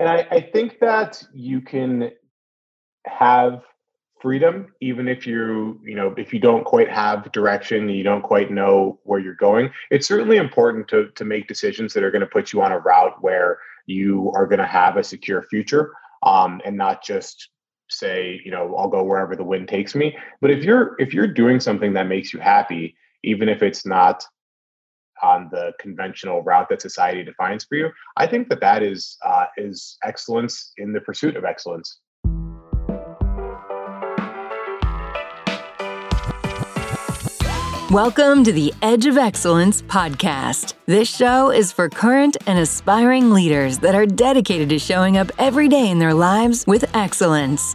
And I, I think that you can have freedom even if you you know if you don't quite have direction you don't quite know where you're going. It's certainly important to to make decisions that are going to put you on a route where you are going to have a secure future um, and not just say you know i'll go wherever the wind takes me. But if you're if you're doing something that makes you happy even if it's not on the conventional route that society defines for you i think that that is uh, is excellence in the pursuit of excellence Welcome to the Edge of Excellence podcast. This show is for current and aspiring leaders that are dedicated to showing up every day in their lives with excellence.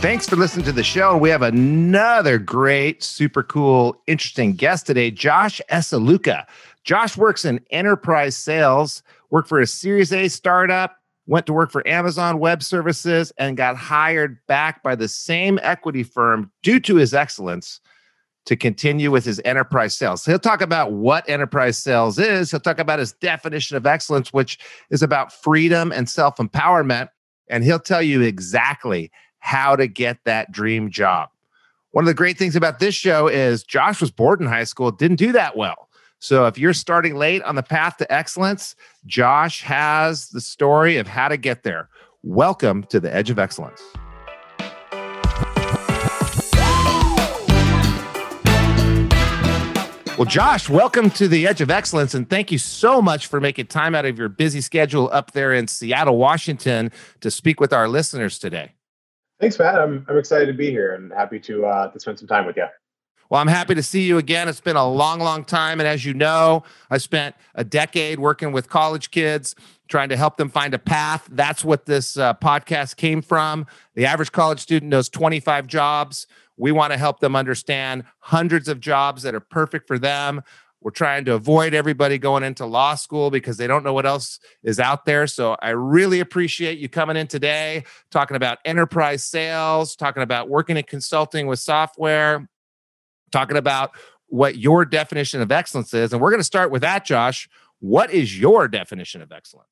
Thanks for listening to the show. We have another great, super cool, interesting guest today, Josh Esealuka. Josh works in enterprise sales, worked for a Series A startup, went to work for Amazon Web Services, and got hired back by the same equity firm due to his excellence to continue with his enterprise sales. He'll talk about what enterprise sales is. He'll talk about his definition of excellence, which is about freedom and self empowerment. And he'll tell you exactly how to get that dream job. One of the great things about this show is Josh was bored in high school, didn't do that well. So if you're starting late on the path to excellence, Josh has the story of how to get there. Welcome to the Edge of Excellence. Well, Josh, welcome to the Edge of Excellence, and thank you so much for making time out of your busy schedule up there in Seattle, Washington, to speak with our listeners today. Thanks, Matt. I'm, I'm excited to be here and happy to uh, to spend some time with you. Well, I'm happy to see you again. It's been a long, long time. And as you know, I spent a decade working with college kids, trying to help them find a path. That's what this uh, podcast came from. The average college student knows 25 jobs. We want to help them understand hundreds of jobs that are perfect for them. We're trying to avoid everybody going into law school because they don't know what else is out there. So I really appreciate you coming in today, talking about enterprise sales, talking about working in consulting with software, talking about what your definition of excellence is. And we're going to start with that, Josh. What is your definition of excellence?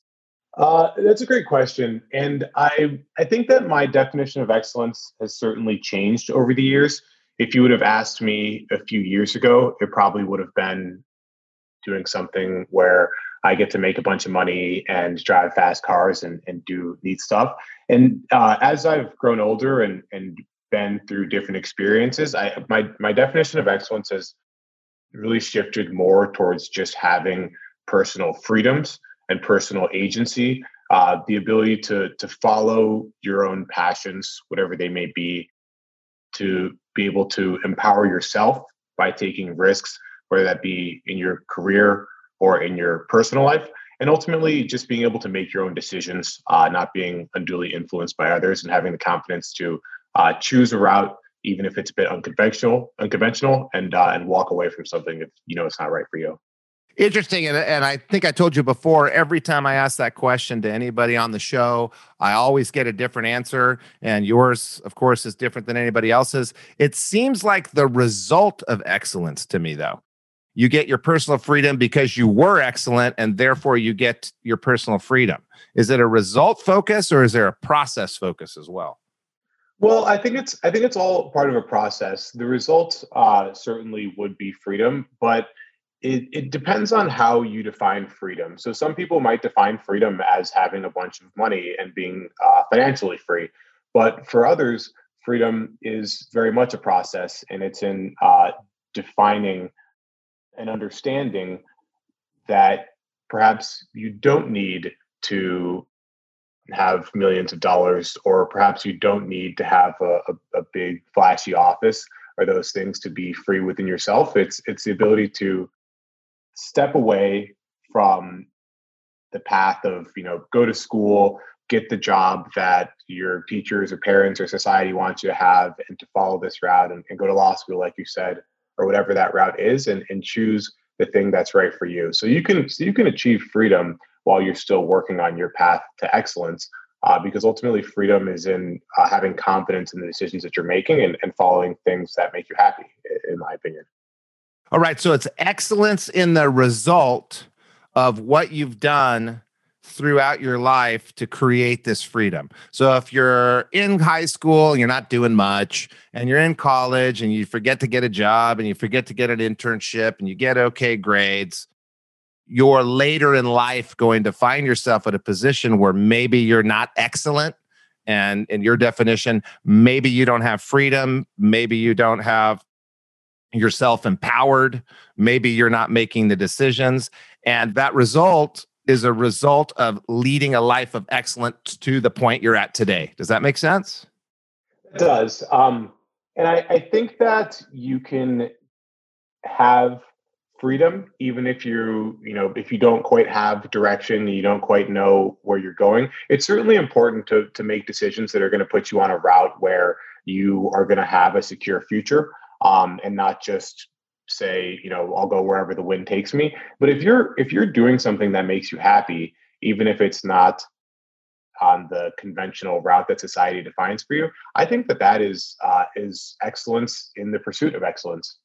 Uh, that's a great question, and I I think that my definition of excellence has certainly changed over the years if you would have asked me a few years ago, it probably would have been doing something where I get to make a bunch of money and drive fast cars and, and do neat stuff. And uh, as I've grown older and, and been through different experiences, I my my definition of excellence has really shifted more towards just having personal freedoms and personal agency, uh, the ability to to follow your own passions, whatever they may be, to be able to empower yourself by taking risks, whether that be in your career or in your personal life. And ultimately, just being able to make your own decisions, uh, not being unduly influenced by others, and having the confidence to uh, choose a route, even if it's a bit unconventional, unconventional, and uh, and walk away from something if you know it's not right for you interesting and, and i think i told you before every time i ask that question to anybody on the show i always get a different answer and yours of course is different than anybody else's. It seems like the result of excellence to me though. You get your personal freedom because you were excellent and therefore you get your personal freedom. Is it a result focus or is there a process focus as well? Well, I think it's I think it's all part of a process. The result uh, certainly would be freedom, but it, it depends on how you define freedom. So some people might define freedom as having a bunch of money and being uh, financially free, but for others, freedom is very much a process, and it's in uh, defining and understanding that perhaps you don't need to have millions of dollars, or perhaps you don't need to have a, a, a big flashy office or those things to be free within yourself. It's it's the ability to step away from the path of you know go to school get the job that your teachers or parents or society wants you to have and to follow this route and, and go to law school, like you said, or whatever that route is, and, and choose the thing that's right for you. So you can so you can achieve freedom while you're still working on your path to excellence. Uh, because ultimately, freedom is in uh, having confidence in the decisions that you're making and, and following things that make you happy, in my opinion. All right. So it's excellence in the result of what you've done throughout your life to create this freedom. So if you're in high school and you're not doing much and you're in college and you forget to get a job and you forget to get an internship and you get okay grades, you're later in life going to find yourself at a position where maybe you're not excellent and in your definition maybe you don't have freedom maybe you don't have yourself empowered maybe you're not making the decisions and that result is a result of leading a life of excellence to the point you're at today. Does that make sense? It does. Um, and I, I think that you can have freedom even if you you know if you don't quite have direction you don't quite know where you're going it's certainly important to to make decisions that are going to put you on a route where you are going to have a secure future um, and not just say you know i'll go wherever the wind takes me. But if you're if you're doing something that makes you happy even if it's not on the conventional route that society defines for you i think that that is uh, is excellence in the pursuit of excellence.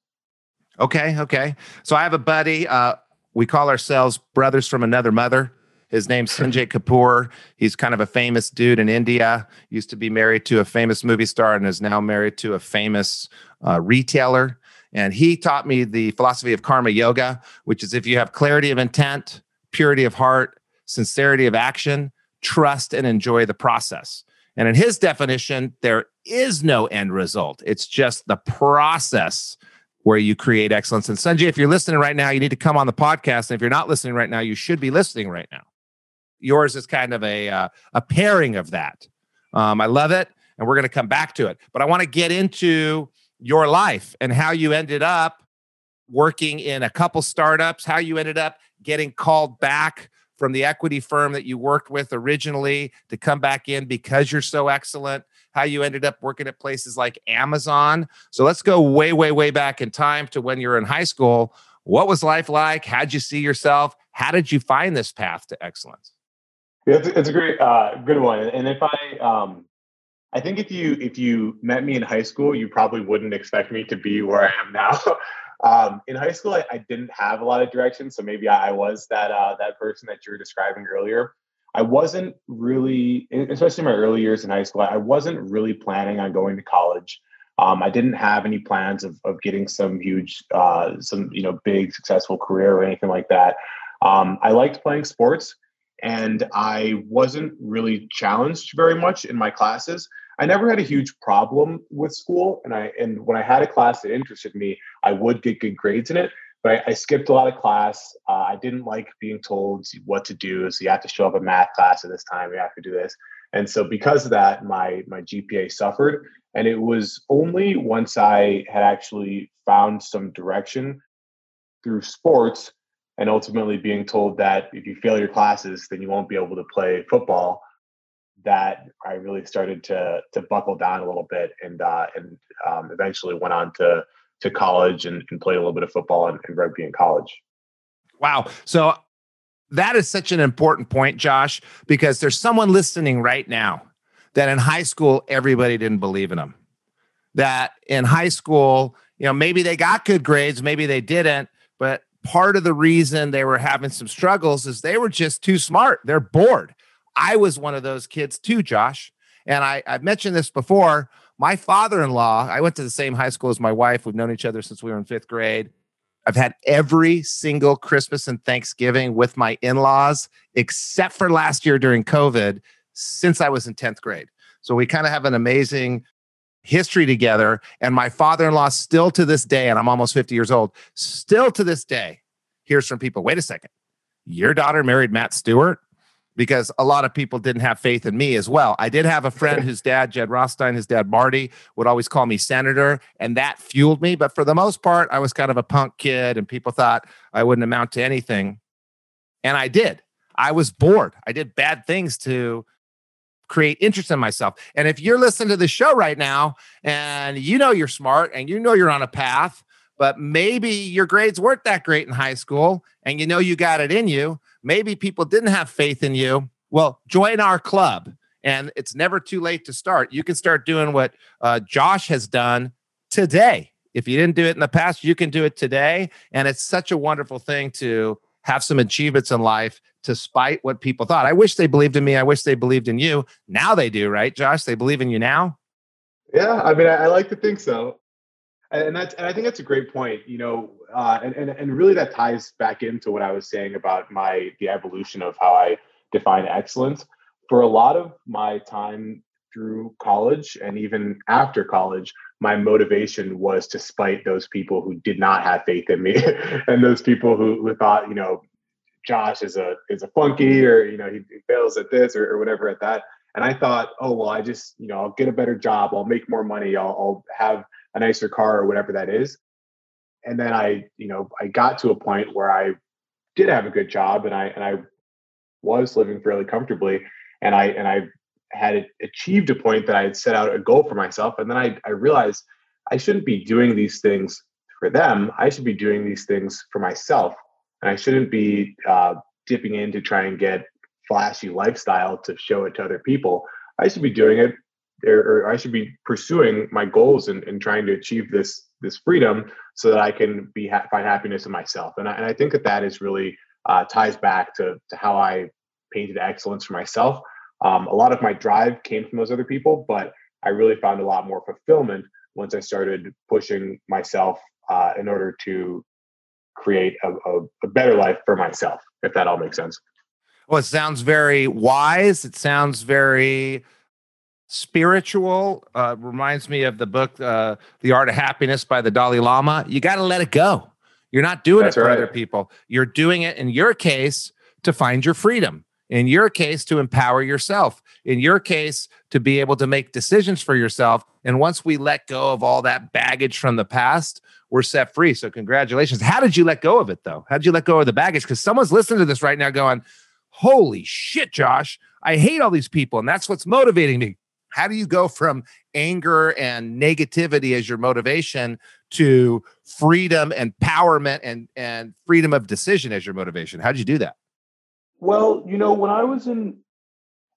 Okay okay. So i have a buddy uh, we call ourselves brothers from another mother his name's Sanjay Kapoor. He's kind of a famous dude in India. Used to be married to a famous movie star and is now married to a famous uh, retailer. And he taught me the philosophy of karma yoga, which is if you have clarity of intent, purity of heart, sincerity of action, trust and enjoy the process. And in his definition, there is no end result. It's just the process where you create excellence. And Sanjay, if you're listening right now, you need to come on the podcast. And if you're not listening right now, you should be listening right now. Yours is kind of a uh, a pairing of that. Um, I love it, and we're going to come back to it. But I want to get into your life and how you ended up working in a couple startups, how you ended up getting called back from the equity firm that you worked with originally to come back in because you're so excellent, how you ended up working at places like Amazon. So let's go way, way, way back in time to when you were in high school. What was life like? How'd you see yourself? How did you find this path to excellence? It's, it's a great, uh, good one. And if I, um, I think if you if you met me in high school, you probably wouldn't expect me to be where I am now. um, in high school, I, I, didn't have a lot of direction, so maybe I, I was that uh, that person that you were describing earlier. I wasn't really, especially my early years in high school, I wasn't really planning on going to college. Um, I didn't have any plans of, of getting some huge, uh, some you know, big successful career or anything like that. Um, I liked playing sports, and I wasn't really challenged very much in my classes. I never had a huge problem with school, and I and when I had a class that interested me, I would get good grades in it. But I, I skipped a lot of class. Uh, I didn't like being told what to do. So you have to show up at math class at this time. You have to do this, and so because of that, my my GPA suffered. And it was only once I had actually found some direction through sports and ultimately being told that if you fail your classes, then you won't be able to play football that I really started to to buckle down a little bit and uh, and um, eventually went on to to college and, and played a little bit of football and, and rugby in college. Wow. So that is such an important point, Josh, because there's someone listening right now that in high school everybody didn't believe in them. That in high school, you know, maybe they got good grades, maybe they didn't, but part of the reason they were having some struggles is they were just too smart. They're bored. I was one of those kids too, Josh. And I, I've mentioned this before. My father in law, I went to the same high school as my wife. We've known each other since we were in fifth grade. I've had every single Christmas and Thanksgiving with my in laws, except for last year during COVID, since I was in 10th grade. So we kind of have an amazing history together. And my father in law, still to this day, and I'm almost 50 years old, still to this day, hears from people wait a second, your daughter married Matt Stewart? because a lot of people didn't have faith in me as well. I did have a friend whose dad, Jed Rothstein, his dad, Marty, would always call me senator, and that fueled me. But for the most part, I was kind of a punk kid, and people thought I wouldn't amount to anything. And I did. I was bored. I did bad things to create interest in myself. And if you're listening to the show right now and you know you're smart and you know you're on a path, but maybe your grades weren't that great in high school and you know you got it in you, maybe people didn't have faith in you. Well, join our club and it's never too late to start. You can start doing what uh, Josh has done today. If you didn't do it in the past, you can do it today. And it's such a wonderful thing to have some achievements in life despite what people thought. I wish they believed in me. I wish they believed in you. Now they do, right, Josh? They believe in you now. Yeah, I mean, I, I like to think so, and that's and I think that's a great point. You know, uh, and, and and really that ties back into what I was saying about my the evolution of how I define excellence. For a lot of my time through college and even after college, my motivation was to spite those people who did not have faith in me and those people who, who thought, you know, Josh is a is a flunky or you know he, he fails at this or, or, whatever at that. And I thought, oh well, I just you know I'll get a better job, I'll make more money, I'll, I'll have a nicer car or whatever that is. And then I you know I got to a point where I did have a good job and I and I was living fairly comfortably and I and I had achieved a point that I had set out a goal for myself. And then I, I realized I shouldn't be doing these things for them. I should be doing these things for myself. And I shouldn't be uh, dipping in to try and get flashy lifestyle to show it to other people. I should be doing it or, or I should be pursuing my goals and, and trying to achieve this this freedom so that I can be ha- find happiness in myself. And I, and I think that that is really uh, ties back to, to how I painted excellence for myself um, a lot of my drive came from those other people, but I really found a lot more fulfillment once I started pushing myself uh, in order to create a, a, a better life for myself, if that all makes sense. Well, it sounds very wise. It sounds very spiritual. Uh, reminds me of the book, uh, The Art of Happiness by the Dalai Lama. You got to let it go. You're not doing That's it for right. other people. You're doing it in your case to find your freedom. In your case, to empower yourself. In your case, to be able to make decisions for yourself. And once we let go of all that baggage from the past, we're set free. So, congratulations. How did you let go of it, though? How did you let go of the baggage? Because someone's listening to this right now going, Holy shit, Josh, I hate all these people. And that's what's motivating me. How do you go from anger and negativity as your motivation to freedom, empowerment, and, and freedom of decision as your motivation? How did you do that? Well, you know, when I was in,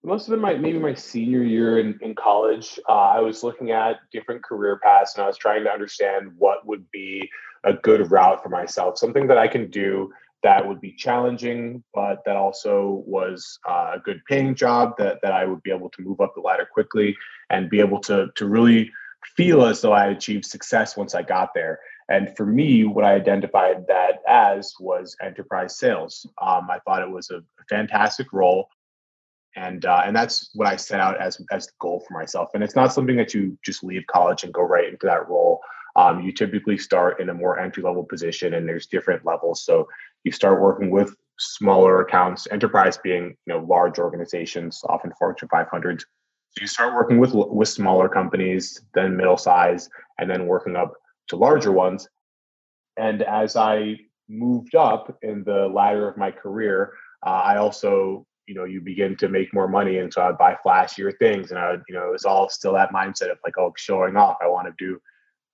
it must have been my maybe my senior year in, in college. Uh, I was looking at different career paths and I was trying to understand what would be a good route for myself, something that I can do that would be challenging, but that also was uh, a good paying job that that I would be able to move up the ladder quickly and be able to to really feel as though I achieved success once I got there. And for me, what I identified that as was enterprise sales. Um, I thought it was a fantastic role, and uh, and that's what I set out as as the goal for myself. And it's not something that you just leave college and go right into that role. Um, you typically start in a more entry level position, and there's different levels. So you start working with smaller accounts, enterprise being you know large organizations, often Fortune 500. So you start working with with smaller companies, then middle size, and then working up to larger ones. And as I moved up in the ladder of my career, uh, I also, you know, you begin to make more money. And so I'd buy flashier things. And I would, you know, it was all still that mindset of like, oh, showing off. I want to do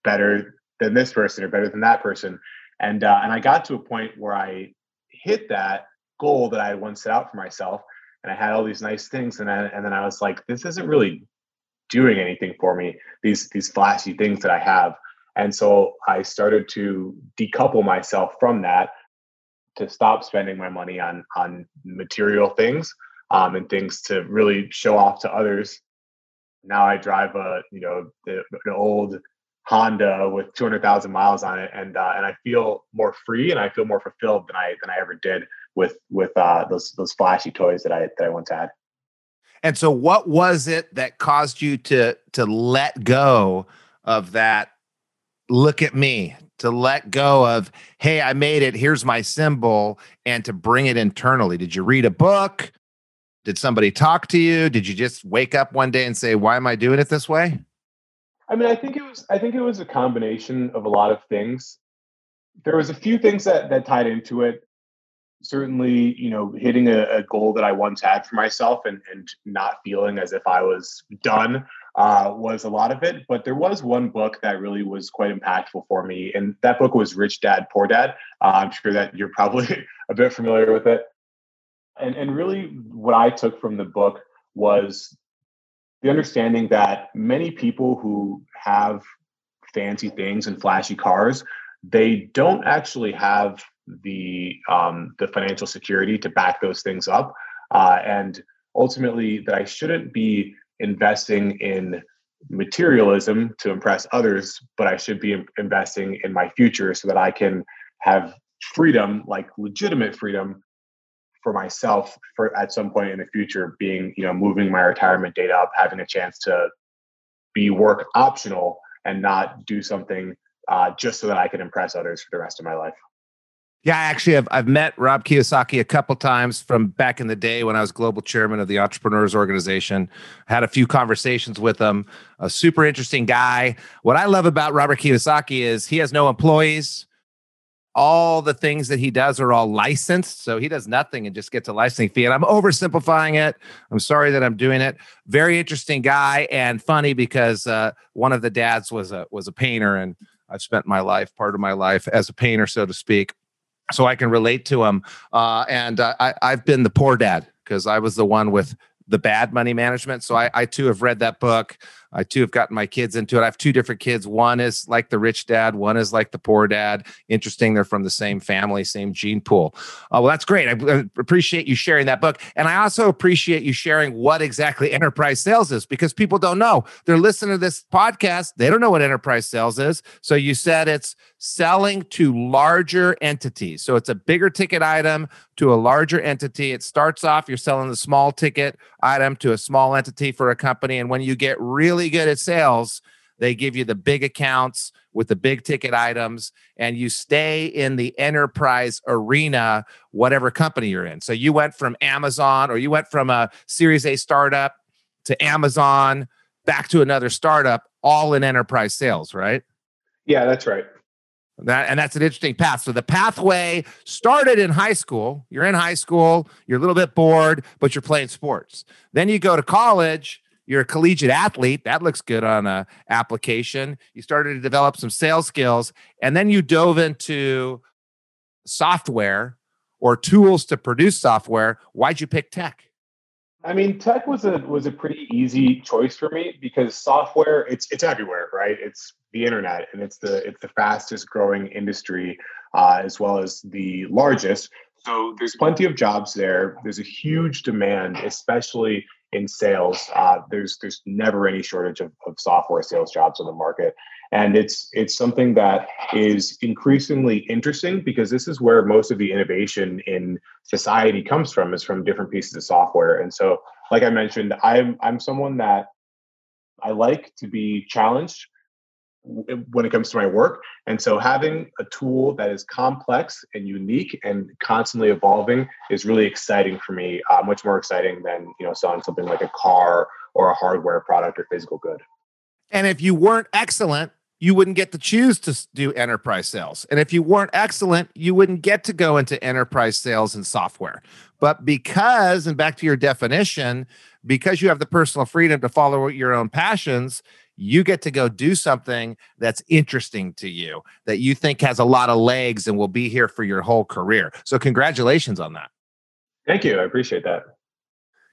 better than this person or better than that person. And, uh, and I got to a point where I hit that goal that I had once set out for myself. And I had all these nice things. And, I, and then I was like, this isn't really doing anything for me. These, these flashy things that I have. And so I started to decouple myself from that to stop spending my money on on material things um, and things to really show off to others. Now I drive a you know the, the old Honda with 200,000 miles on it, and uh, and I feel more free and I feel more fulfilled than I than I ever did with with uh, those those flashy toys that I that I once had. And so, what was it that caused you to to let go of that look at me, to let go of, hey, I made it, here's my symbol, and to bring it internally? Did you read a book? Did somebody talk to you? Did you just wake up one day and say, why am I doing it this way? I mean, I think it was I think it was a combination of a lot of things. There was a few things that that tied into it. certainly, you know, hitting a, a, goal that I once had for myself and, and not feeling as if I was done uh, was a lot of it. But there was one book that really was quite impactful for me. And that book was Rich Dad, Poor Dad. Uh, I'm sure that you're probably a bit familiar with it. And, and really, what I took from the book was the understanding that many people who have fancy things and flashy cars, they don't actually have the um, the financial security to back those things up, uh, and ultimately that I shouldn't be investing in materialism to impress others, but I should be investing in my future so that I can have freedom, like legitimate freedom, for myself for at some point in the future being you know moving my retirement date up having a chance to be work optional and not do something uh, just so that i can impress others for the rest of my life yeah actually I've, I've met rob kiyosaki a couple times from back in the day when i was global chairman of the entrepreneurs organization had a few conversations with him a super interesting guy what i love about robert kiyosaki is he has no employees all the things that he does are all licensed. So he does nothing and just gets a licensing fee. And I'm oversimplifying it. I'm sorry that I'm doing it. Very interesting guy and funny because uh, one of the dads was a was a painter, and I've spent my life, part of my life, as a painter, so to speak. So I can relate to him. Uh, and uh, I, I've been the poor dad because I was the one with the bad money management. So I, I too have read that book. I too have gotten my kids into it. I have two different kids. One is like the rich dad, one is like the poor dad. Interesting, they're from the same family, same gene pool. Uh, well, that's great. I, I appreciate you sharing that book. And I also appreciate you sharing what exactly enterprise sales is because people don't know. They're listening to this podcast, they don't know what enterprise sales is. So you said it's selling to larger entities. So it's a bigger ticket item to a larger entity. It starts off, you're selling the small ticket item to a small entity for a company. And when you get really really good at sales, they give you the big accounts with the big ticket items, and you stay in the enterprise arena, whatever company you're in. So you went from Amazon or you went from a Series A startup to Amazon, back to another startup, all in enterprise sales, right? Yeah, that's right. That, and that's an interesting path. So the pathway started in high school. You're in high school, you're a little bit bored, but you're playing sports. Then you go to college you're a collegiate athlete. That looks good on a application. You started to develop some sales skills, and then you dove into software or tools to produce software. Why'd you pick tech? I mean, tech was a was a pretty easy choice for me because software it's it's everywhere, right? It's the internet, and it's the it's the fastest growing industry uh, as well as the largest. So there's plenty of jobs there. There's a huge demand, especially in sales. Uh, there's there's never any shortage of, of software sales jobs on the market, and it's it's something that is increasingly interesting because this is where most of the innovation in society comes from is from different pieces of software. And so, like I mentioned, I'm I'm someone that I like to be challenged when it comes to my work. And so having a tool that is complex and unique and constantly evolving is really exciting for me, uh, much more exciting than, you know, selling something like a car or a hardware product or physical good. And if you weren't excellent, you wouldn't get to choose to do enterprise sales. And if you weren't excellent, you wouldn't get to go into enterprise sales and software. But because, and back to your definition, because you have the personal freedom to follow your own passions, you get to go do something that's interesting to you that you think has a lot of legs and will be here for your whole career. So congratulations on that. Thank you. I appreciate that.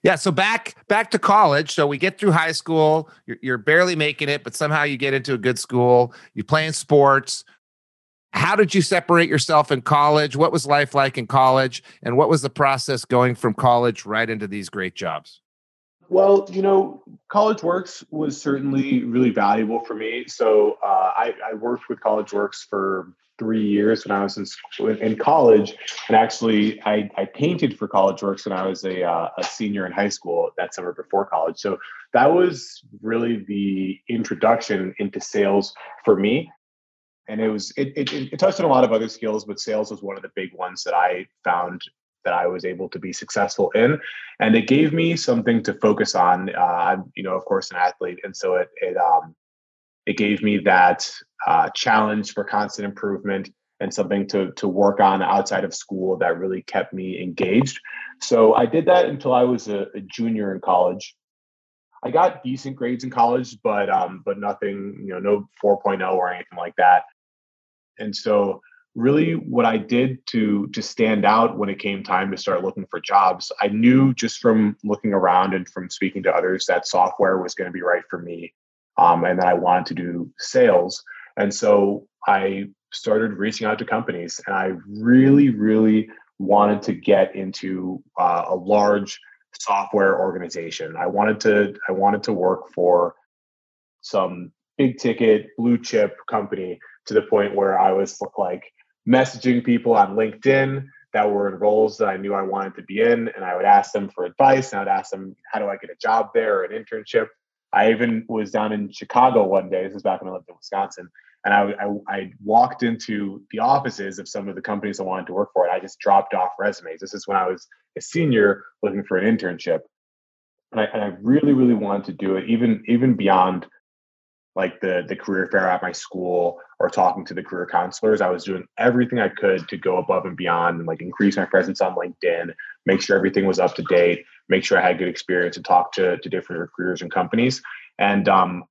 Yeah, so back back to college. So we get through high school. You're, you're barely making it, but somehow you get into a good school. You play in sports. How did you separate yourself in college? What was life like in college? And what was the process going from college right into these great jobs? Well, you know, College Works was certainly really valuable for me. So uh, I, I, worked with College Works for three years when I was in school, in college, and actually I, I painted for College Works when I was a, uh, a senior in high school that summer before college. So that was really the introduction into sales for me. And it was it, it, it touched on a lot of other skills, but sales was one of the big ones that I found that I was able to be successful in, and it gave me something to focus on. Uh, I'm, you know, of course, an athlete, and so it it um, it gave me that uh, challenge for constant improvement, and something to to work on outside of school that really kept me engaged. So I did that until I was a, a junior in college. I got decent grades in college, but um, but nothing, you know, no 4.0 or anything like that. And so really what I did to to stand out when it came time to start looking for jobs, I knew just from looking around and from speaking to others that software was going to be right for me. Um, and that I wanted to do sales. And so I started reaching out to companies and I really, really wanted to get into uh, a large software organization. I wanted to I wanted to work for some big ticket blue chip company to the point where I was like messaging people on LinkedIn that were in roles that I knew I wanted to be in, and I would ask them for advice. And I would ask them, "How do I get a job there or an internship?" I even was down in Chicago one day. This is back when I lived in Wisconsin, and I, I, I walked into the offices of some of the companies I wanted to work for, and I just dropped off resumes. This is when I was a senior looking for an internship, and I, and I really, really wanted to do it, even even beyond like the the career fair at my school or talking to the career counselors. I was doing everything I could to go above and beyond and like increase my presence on LinkedIn, make sure everything was up to date, make sure I had good experience and talk to to different recruiters and companies. And um,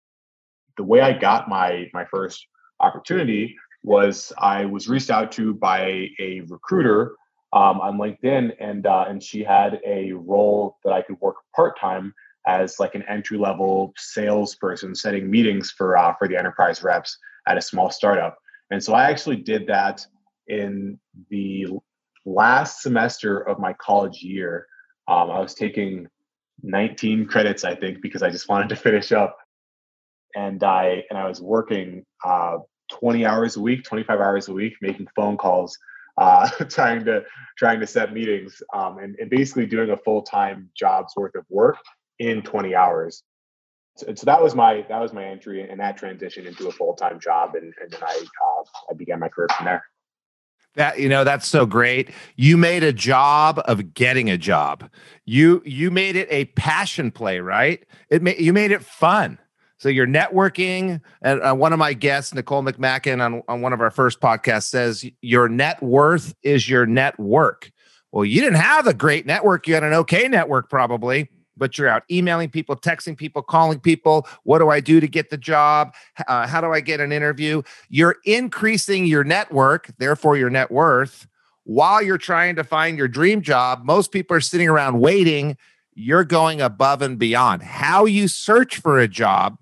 the way I got my my first opportunity was I was reached out to by a recruiter um, on LinkedIn, and uh, and she had a role that I could work part time as like an entry level salesperson, setting meetings for uh, for the enterprise reps at a small startup. And so I actually did that in the last semester of my college year. Um, I was taking 19 credits, I think, because I just wanted to finish up. And I and I was working uh, 20 hours a week, 25 hours a week, making phone calls, uh, trying to trying to set meetings, um, and, and basically doing a full time job's worth of work in 20 hours. So, so, that was my that was my entry and that transition into a full time job, and, and then I uh, I began my career from there. That you know that's so great. You made a job of getting a job. You you made it a passion play, right? It made you made it fun. So you're networking, and uh, one of my guests, Nicole McMacken, on, on one of our first podcasts, says your net worth is your network. Well, you didn't have a great network; you had an okay network, probably, but you're out emailing people, texting people, calling people. What do I do to get the job? Uh, how do I get an interview? You're increasing your network, therefore your net worth, while you're trying to find your dream job. Most people are sitting around waiting. You're going above and beyond. How you search for a job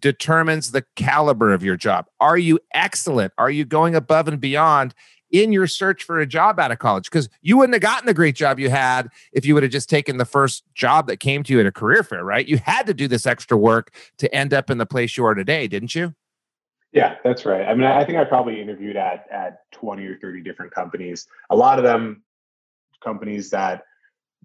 determines the caliber of your job. Are you excellent? Are you going above and beyond in your search for a job out of college? Because you wouldn't have gotten the great job you had if you would have just taken the first job that came to you at a career fair, right? You had to do this extra work to end up in the place you are today, didn't you? Yeah, that's right. I mean, I think I probably interviewed at at 20 or 30 different companies. A lot of them companies that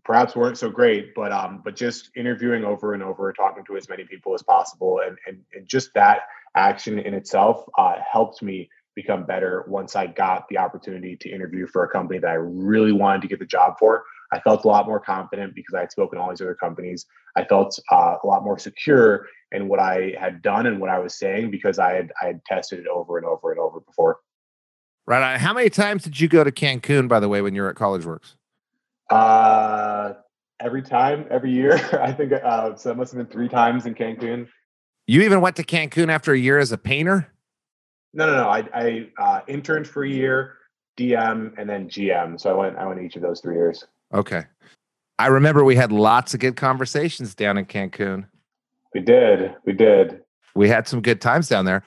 perhaps weren't so great, but um, but just interviewing over and over, talking to as many people as possible, and and, and just that action in itself uh, helped me become better once I got the opportunity to interview for a company that I really wanted to get the job for. I felt a lot more confident because I had spoken to all these other companies. I felt uh, a lot more secure in what I had done and what I was saying because I had I had tested it over and over and over before. Right. How many times did you go to Cancun, by the way, when you were at College Works? Uh, every time, every year. I think uh, so. It must have been three times in Cancun. You even went to Cancun after a year as a painter. No, no, no. I, I uh, interned for a year, DM, and then GM. So I went. I went each of those three years. Okay. I remember we had lots of good conversations down in Cancun. We did. We did. We had some good times down there.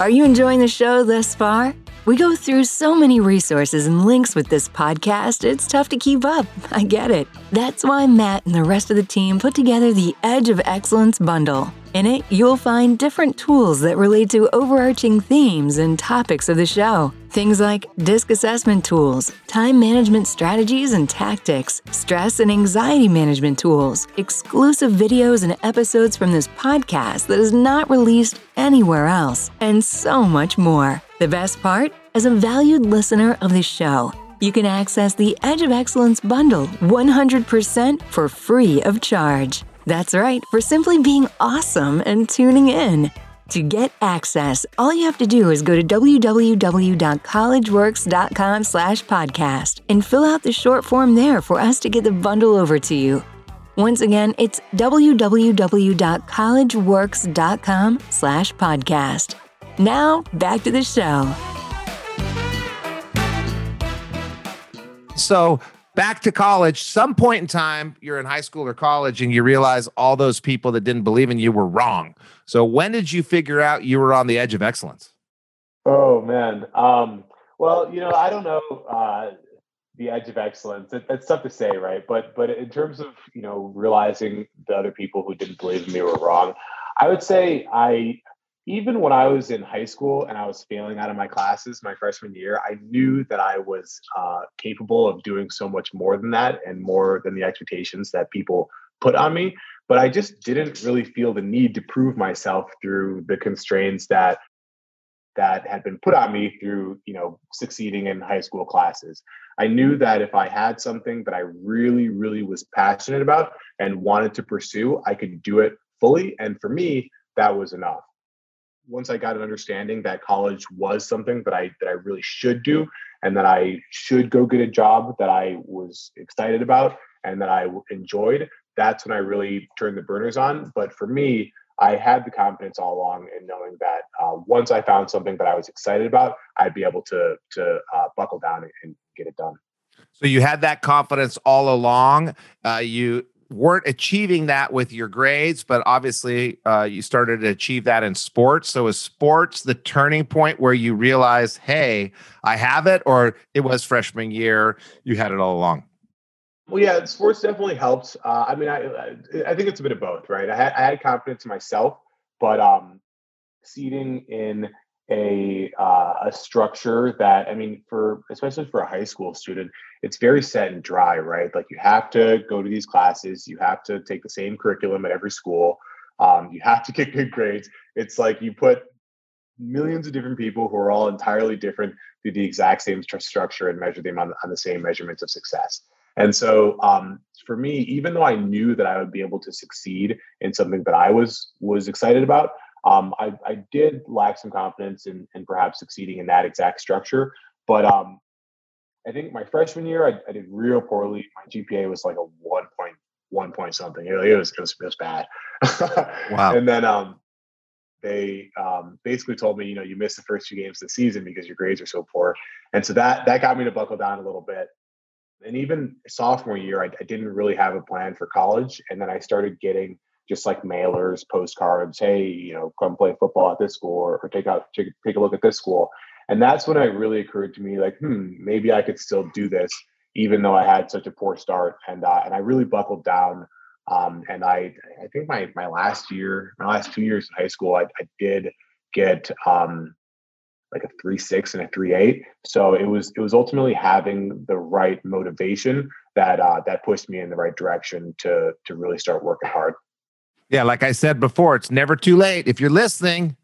Are you enjoying the show thus far? We go through so many resources and links with this podcast, it's tough to keep up. I get it. That's why Matt and the rest of the team put together the Edge of Excellence bundle. In it, you'll find different tools that relate to overarching themes and topics of the show. Things like disc assessment tools, time management strategies and tactics, stress and anxiety management tools, exclusive videos and episodes from this podcast that is not released anywhere else, and so much more. The best part? As a valued listener of the show, you can access the Edge of Excellence bundle 100% for free of charge. That's right, for simply being awesome and tuning in. To get access, all you have to do is go to www.collegeworks.com slash podcast and fill out the short form there for us to get the bundle over to you. Once again, it's www.collegeworks.com slash podcast. Now, back to the show. So, back to college, some point in time, you're in high school or college and you realize all those people that didn't believe in you were wrong. So, when did you figure out you were on the edge of excellence? Oh, man. Um, well, you know, I don't know. Uh, the edge of excellence. It, it's tough to say, right? But but in terms of you know realizing the other people who didn't believe in me were wrong, I would say I even when I was in high school and I was failing out of my classes my freshman year, I knew that I was uh, capable of doing so much more than that and more than the expectations that people put on me. But I just didn't really feel the need to prove myself through the constraints that that had been put on me through you know succeeding in high school classes i knew that if i had something that i really really was passionate about and wanted to pursue i could do it fully and for me that was enough once i got an understanding that college was something that i that i really should do and that i should go get a job that i was excited about and that i enjoyed that's when i really turned the burners on but for me I had the confidence all along in knowing that uh, once I found something that I was excited about, I'd be able to to uh, buckle down and, and, get it done. So you had that confidence all along. Uh, you weren't achieving that with your grades, but obviously uh, you started to achieve that in sports. So is sports the turning point where you realize, hey, I have it, or it was freshman year, you had it all along? Well, yeah, sports definitely helped. Uh, I mean, I I think it's a bit of both, right? I had, I had confidence in myself, but um, seeding in a uh, a structure that I mean, for especially for a high school student, it's very set and dry, right? Like you have to go to these classes, you have to take the same curriculum at every school, um, you have to get good grades. It's like you put millions of different people who are all entirely different through the exact same st- structure and measure them on, on the same measurements of success. And so um, for me, even though I knew that I would be able to succeed in something that I was was excited about, um, I, I, did lack some confidence in, in, perhaps succeeding in that exact structure. But um, I think my freshman year, I, I, did real poorly. My GPA was like a one point one point something. It, it was it was, it was bad. wow. And then um, they um, basically told me, you know, you missed the first two games of the season because your grades are so poor. And so that that got me to buckle down a little bit and even sophomore year, I, I, didn't really have a plan for college. And then I started getting just like mailers, postcards. Hey, you know, come play football at this school, or, or take out take, take a look at this school. And that's when it really occurred to me, like, hmm, maybe I could still do this, even though I had such a poor start. And uh, and I really buckled down. Um, and I I think my my last year, my last two years in high school, I, I did get um, like a three six and a three eight. So it was it was ultimately having the right motivation that uh, that pushed me in the right direction to to really start working hard. Yeah, like I said before, it's never too late. If you're listening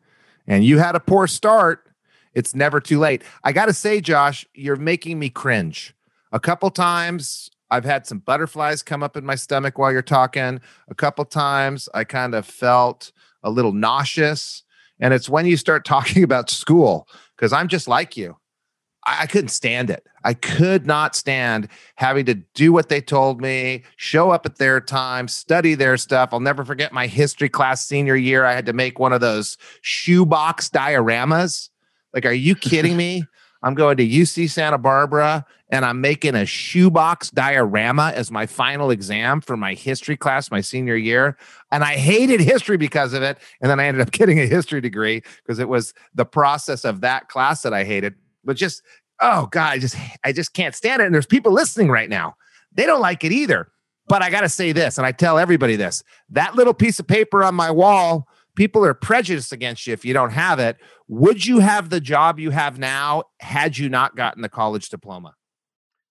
and you had a poor start, it's never too late. I got to say, Josh, you're making me cringe. A couple times I've had some butterflies come up in my stomach while you're talking. A couple times I kind of felt a little nauseous and it's when you start talking about school, because I'm just like you. I, I couldn't stand it. I could not stand having to do what they told me, show up at their time, study their stuff. I'll never forget my history class senior year. I had to make one of those shoebox dioramas. Like, are you kidding me? I'm going to UC Santa Barbara and I'm making a shoebox diorama as my final exam for my history class my senior year. And I hated history because of it. And then I ended up getting a history degree because it was the process of that class that I hated. But just, oh God, I just I just can't stand it. And there's people listening right now. They don't like it either. But I gotta say this, and I tell everybody this: that little piece of paper on my wall people are prejudiced against you if you don't have it. Would you have the job you have now had you not gotten the college diploma?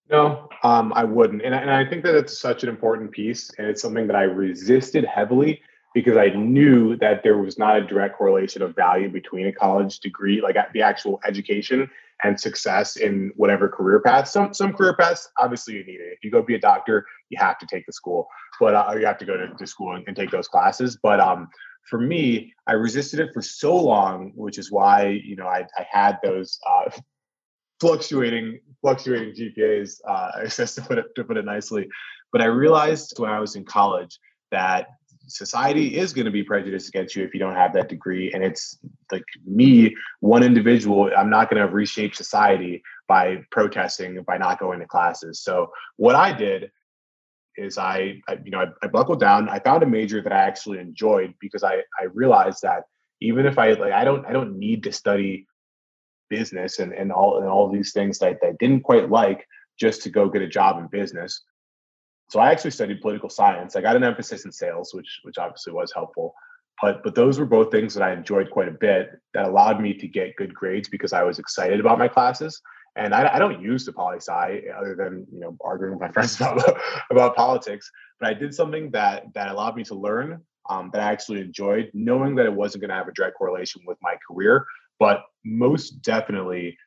No, um, I wouldn't. And, and I think that it's such an important piece. And it's something that I resisted heavily because I knew that there was not a direct correlation of value between a college degree, like the actual education and success in whatever career path. Some some career paths, obviously, you need it. If you go be a doctor, you have to take the school, but uh, you have to go to, to school and, and, take those classes. But um, for me, I resisted it for so long, which is why you know I, I had those uh, fluctuating fluctuating GPAs, uh, to put it to put it nicely. But I realized when I was in college that society is going to be prejudiced against you if you don't have that degree. And it's like me one individual i'm not going to reshape society by protesting by not going to classes. So what i did is I, I you know I, I, buckled down. I found a major that i actually enjoyed because i i realized that even if i like i don't i don't need to study business and, and all and all these things that, that i didn't quite like just to go get a job in business so I actually studied political science. I got an emphasis in sales, which which obviously was helpful. But but those were both things that I enjoyed quite a bit that allowed me to get good grades because I was excited about my classes. And I, I don't use the poli sci other than you know arguing with my friends about about politics. But I did something that that allowed me to learn um, that I actually enjoyed, knowing that it wasn't going to have a direct correlation with my career. But most definitely,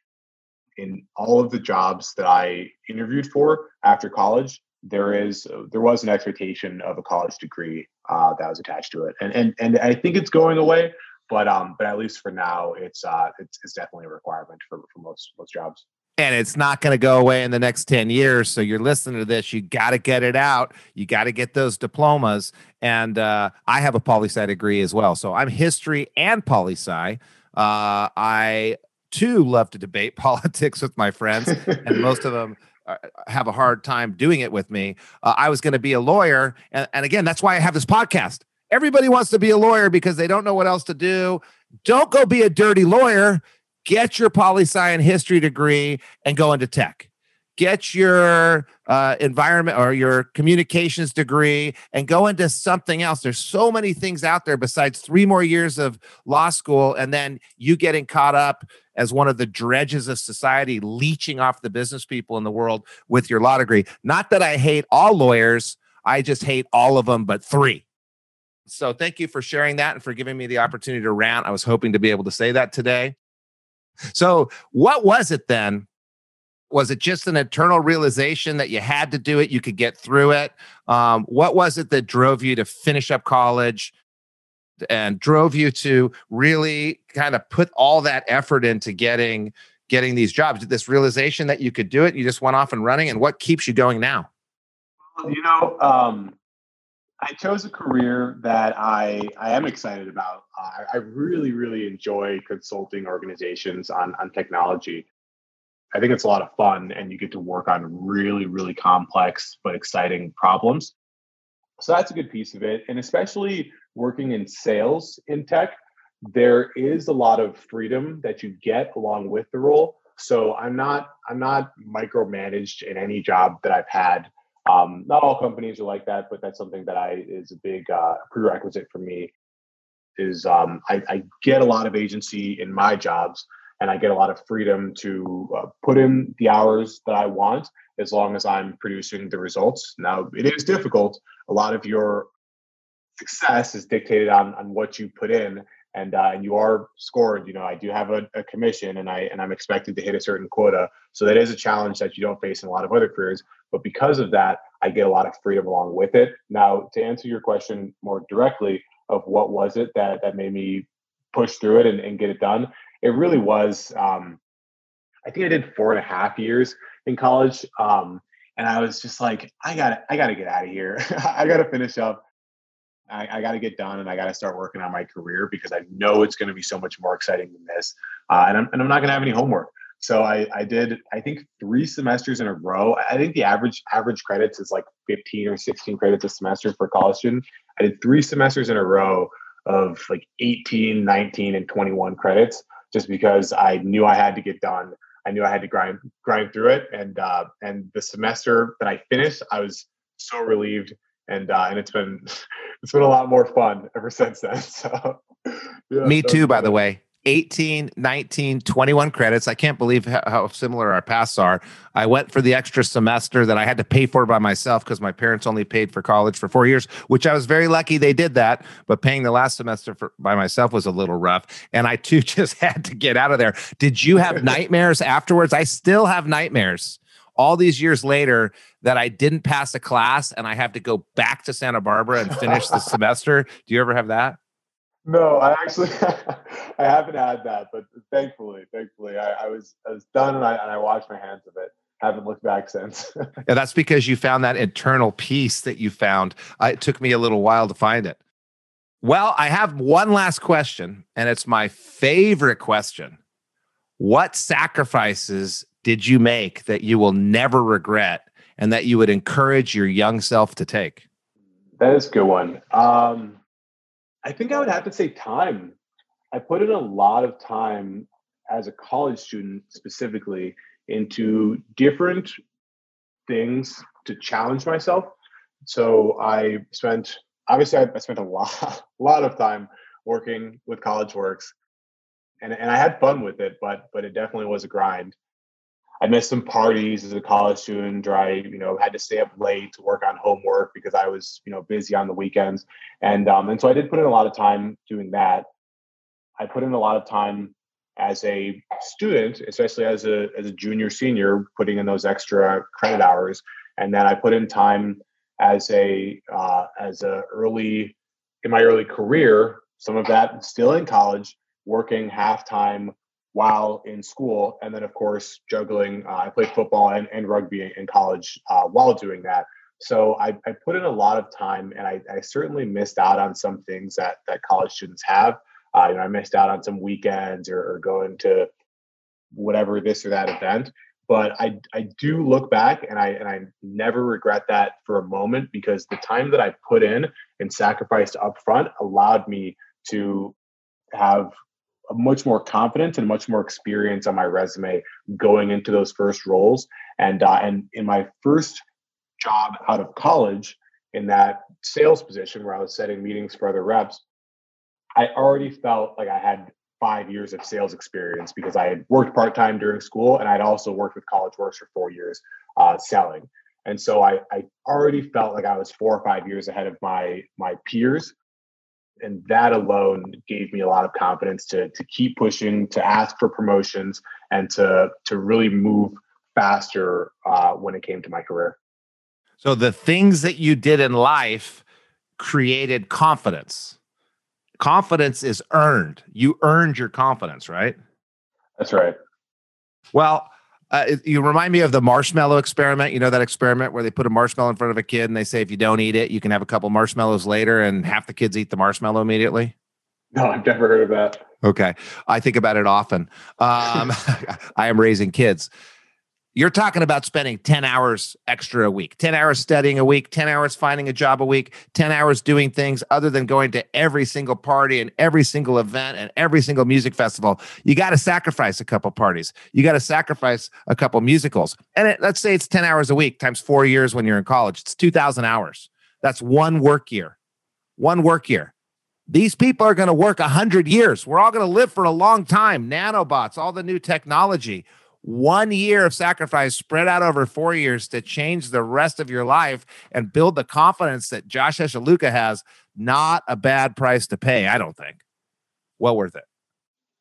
in all of the jobs that I interviewed for after college, there is there was an expectation of a college degree uh, that was attached to it, and and and I think it's going away. But um, but at least for now, it's uh, it's, it's definitely a requirement for for most most jobs. And it's not going to go away in the next 10 years. So you're listening to this, you got to get it out. You got to get those diplomas. And uh, I have a poli sci degree as well. So I'm history and poli sci. Uh, I too love to debate politics with my friends, and most of them uh, have a hard time doing it with me. Uh, I was going to be a lawyer, and, and again, that's why I have this podcast. Everybody wants to be a lawyer because they don't know what else to do. Don't go be a dirty lawyer. Get your poli sci and history degree and go into tech get your uh, environment or your communications degree and go into something else. There's so many things out there besides three more years of law school, and then you getting caught up as one of the dredges of society, leeching off the business people in the world with your law degree. Not that I hate all lawyers, I just hate all of them, but three. So thank you for sharing that and for giving me the opportunity to rant. I was hoping to be able to say that today. So, what was it then was it just an internal realization that you had to do it you could get through it um, what was it that drove you to finish up college and drove you to really kind of put all that effort into getting getting these jobs this realization that you could do it you just went off and running and what keeps you going now you know um, i chose a career that i i am excited about I, I really really enjoy consulting organizations on on technology I think it's a lot of fun and you get to work on really, really complex but exciting problems. So that's a good piece of it. And especially working in sales in tech, there is a lot of freedom that you get along with the role. So I'm not I'm not micromanaged in any job that I've had. Um, not all companies are like that, but that's something that I is a big uh, prerequisite for me. Is um, I, I get a lot of agency in my jobs, and I get a lot of freedom to uh, put in the hours that I want as long as I'm producing the results. Now, it is difficult. A lot of your success is dictated on on what you put in, and uh, and you are scored. You know, I do have a, a, commission, and I and I'm expected to hit a certain quota. So that is a challenge that you don't face in a lot of other careers. But because of that, I get a lot of freedom along with it. Now, to answer your question more directly, of what was it that that made me push through it and, and get it done it really was. Um, I think I did four and a half years in college, um, and I was just like, I got to I got to get out of here. I got to finish up. I, I got to get done, and I got to start working on my career because I know it's going to be so much more exciting than this. Uh, and I'm and I'm not going to have any homework. So I, I did I think three semesters in a row. I think the average average credits is like 15 or 16 credits a semester for a college student. I did three semesters in a row of like 18, 19, and 21 credits just because I knew I had to get done. I knew I had to grind grind through it, and uh, and the semester that I finished, I was so relieved, and uh, and it's been it's been a lot more fun ever since then. So yeah, me too, by the way. 18, 19, 21 credits. I can't believe how, how, similar our paths are. I went for the extra semester that I had to pay for by myself because my parents only paid for college for four years, which I was very lucky they did that. But paying the last semester for, by myself was a little rough. And I too just had to get out of there. Did you have nightmares afterwards? I still have nightmares all these years later that I didn't pass a class and I have to go back to Santa Barbara and finish the semester. Do you ever have that? No, I actually I haven't had that, but thankfully, thankfully, I, I was I was done and I and I washed my hands of it. Haven't looked back since. yeah, that's because you found that internal peace that you found. Uh, it took me a little while to find it. Well, I have one last question, and it's my favorite question. What sacrifices did you make that you will never regret and that you would encourage your young self to take? That is a good one. Um, I think I would have to say time. I put in a lot of time as a college student specifically into different things to challenge myself. So I spent obviously I, spent a lot lot of time working with College Works and, and I had fun with it, but but it definitely was a grind. I missed some parties as a college student, or I, you know, had to stay up late to work on homework because I was, you know, busy on the weekends. And um, and so I did put in a lot of time doing that. I put in a lot of time as a student, especially as a as a junior senior, putting in those extra credit hours. And then I put in time as a uh, as a early in my early career, some of that still in college, working half time while in school. And then, of course, juggling. Uh, I played football and, and rugby in college uh, while doing that. So I, I, put in a lot of time, and I, I, certainly missed out on some things that that college students have. Uh, you know, I missed out on some weekends or, or going to whatever this or that event. But I I do look back, and I and I never regret that for a moment because the time that I put in and sacrificed up front allowed me to have much more confidence and much more experience on my resume going into those first roles. And uh, and in my first job out of college, in that sales position where I was setting meetings for other reps, I already felt like I had five years of sales experience because I had worked part time during school and I'd also worked with College Works for four years uh, selling. And so I, I already felt like I was four or five years ahead of my my peers and that alone gave me a lot of confidence to to keep pushing, to ask for promotions, and to to really move faster uh, when it came to my career. So the things that you did in life created confidence. Confidence is earned. You earned your confidence, right? That's right. Well, uh, you remind me of the marshmallow experiment. You know that experiment where they put a marshmallow in front of a kid and they say if you don't eat it, you can have a couple marshmallows later, and half the kids eat the marshmallow immediately. No, I've never heard of that. Okay, I think about it often. Um, I am raising kids, you're talking about spending 10 hours extra a week, 10 hours studying a week, 10 hours finding a job a week, 10 hours doing things other than going to every single party and every single event and every single music festival. You got to sacrifice a couple parties. You got to sacrifice a couple musicals. And it, let's say it's 10 hours a week times four years when you're in college. It's 2,000 hours. That's one work year. One work year. These people are going to work 100 years. We're all going to live for a long time. Nanobots, all the new technology one year of sacrifice spread out over four years to change the rest of your life and build the confidence that Josh Esealuka has, not a bad price to pay, I don't think. Well worth it.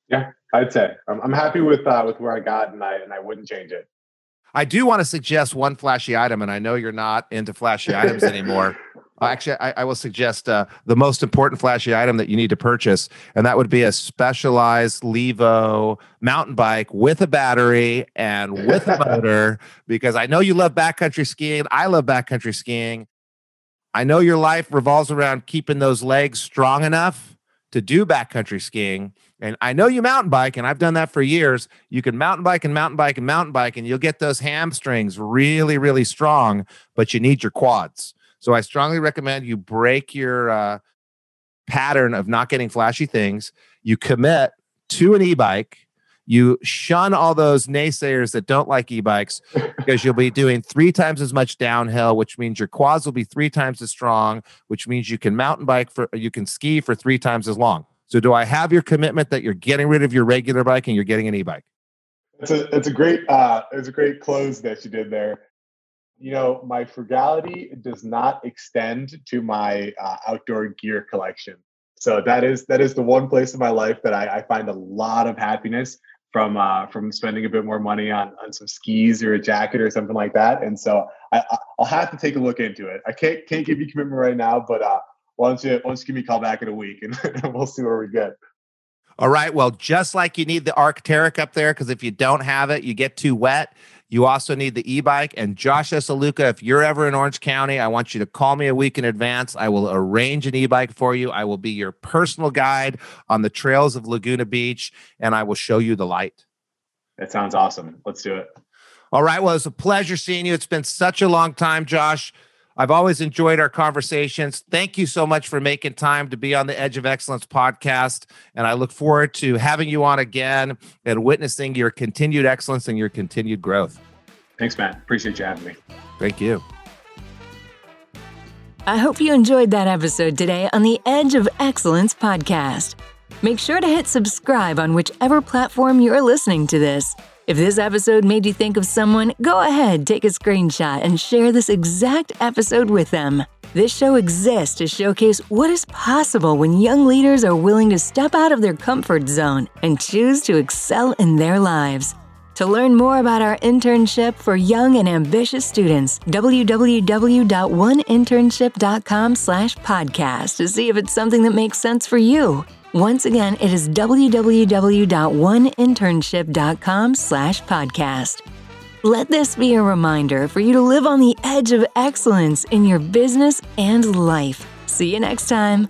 Yeah, I'd say I'm, I'm happy with uh, with where I got, and I and I wouldn't change it. I do want to suggest one flashy item, and I know you're not into flashy items anymore. Uh, actually, I, I, will suggest uh, the most important flashy item that you need to purchase, and that would be a specialized Levo mountain bike with a battery and with a motor. Because I know you love backcountry skiing. I love backcountry skiing. I know your life revolves around keeping those legs strong enough to do backcountry skiing. And I know you mountain bike, and I've done that for years. You can mountain bike and mountain bike and mountain bike, and you'll get those hamstrings really, really strong, but you need your quads. So I strongly recommend you break your uh, pattern of not getting flashy things. You commit to an e bike. You shun all those naysayers that don't like e bikes because you'll be doing three times as much downhill, which means your quads will be three times as strong, which means you can mountain bike for, you can ski for three times as long. So, do I have your commitment that you're getting rid of your regular bike and you're getting an e-bike? It's a it's a great uh, it's a great close that you did there. You know, my frugality does not extend to my uh, outdoor gear collection. So that is that is the one place in my life that I, I find a lot of happiness from uh, from spending a bit more money on on some skis or a jacket or something like that. And so I, I'll have to take a look into it. I can't can't give you commitment right now, but uh, why don't you why don't you give me a call back in a week and we'll see where we get. All right. Well, just like you need the Arc'teryx up there, because if you don't have it, you get too wet. You also need the e-bike. And Josh Esealuka, if you're ever in Orange County, I want you to call me a week in advance. I will arrange an e-bike for you. I will be your personal guide on the trails of Laguna Beach, and I will show you the light. That sounds awesome. Let's do it. All right. Well, it's a pleasure seeing you. It's been such a long time, Josh. I've always enjoyed our conversations. Thank you so much for making time to be on the Edge of Excellence podcast. And I look forward to having you on again and witnessing your continued excellence and your continued growth. Thanks, Matt. Appreciate you having me. Thank you. I hope you enjoyed that episode today on the Edge of Excellence podcast. Make sure to hit subscribe on whichever platform you're listening to this. If this episode made you think of someone, go ahead, take a screenshot, and share this exact episode with them. This show exists to showcase what is possible when young leaders are willing to step out of their comfort zone and choose to excel in their lives. To learn more about our internship for young and ambitious students, www.oneinternship.com/podcast to see if it's something that makes sense for you. Once again, it is www.oneinternship.com slash podcast. Let this be a reminder for you to live on the edge of excellence in your business and life. See you next time.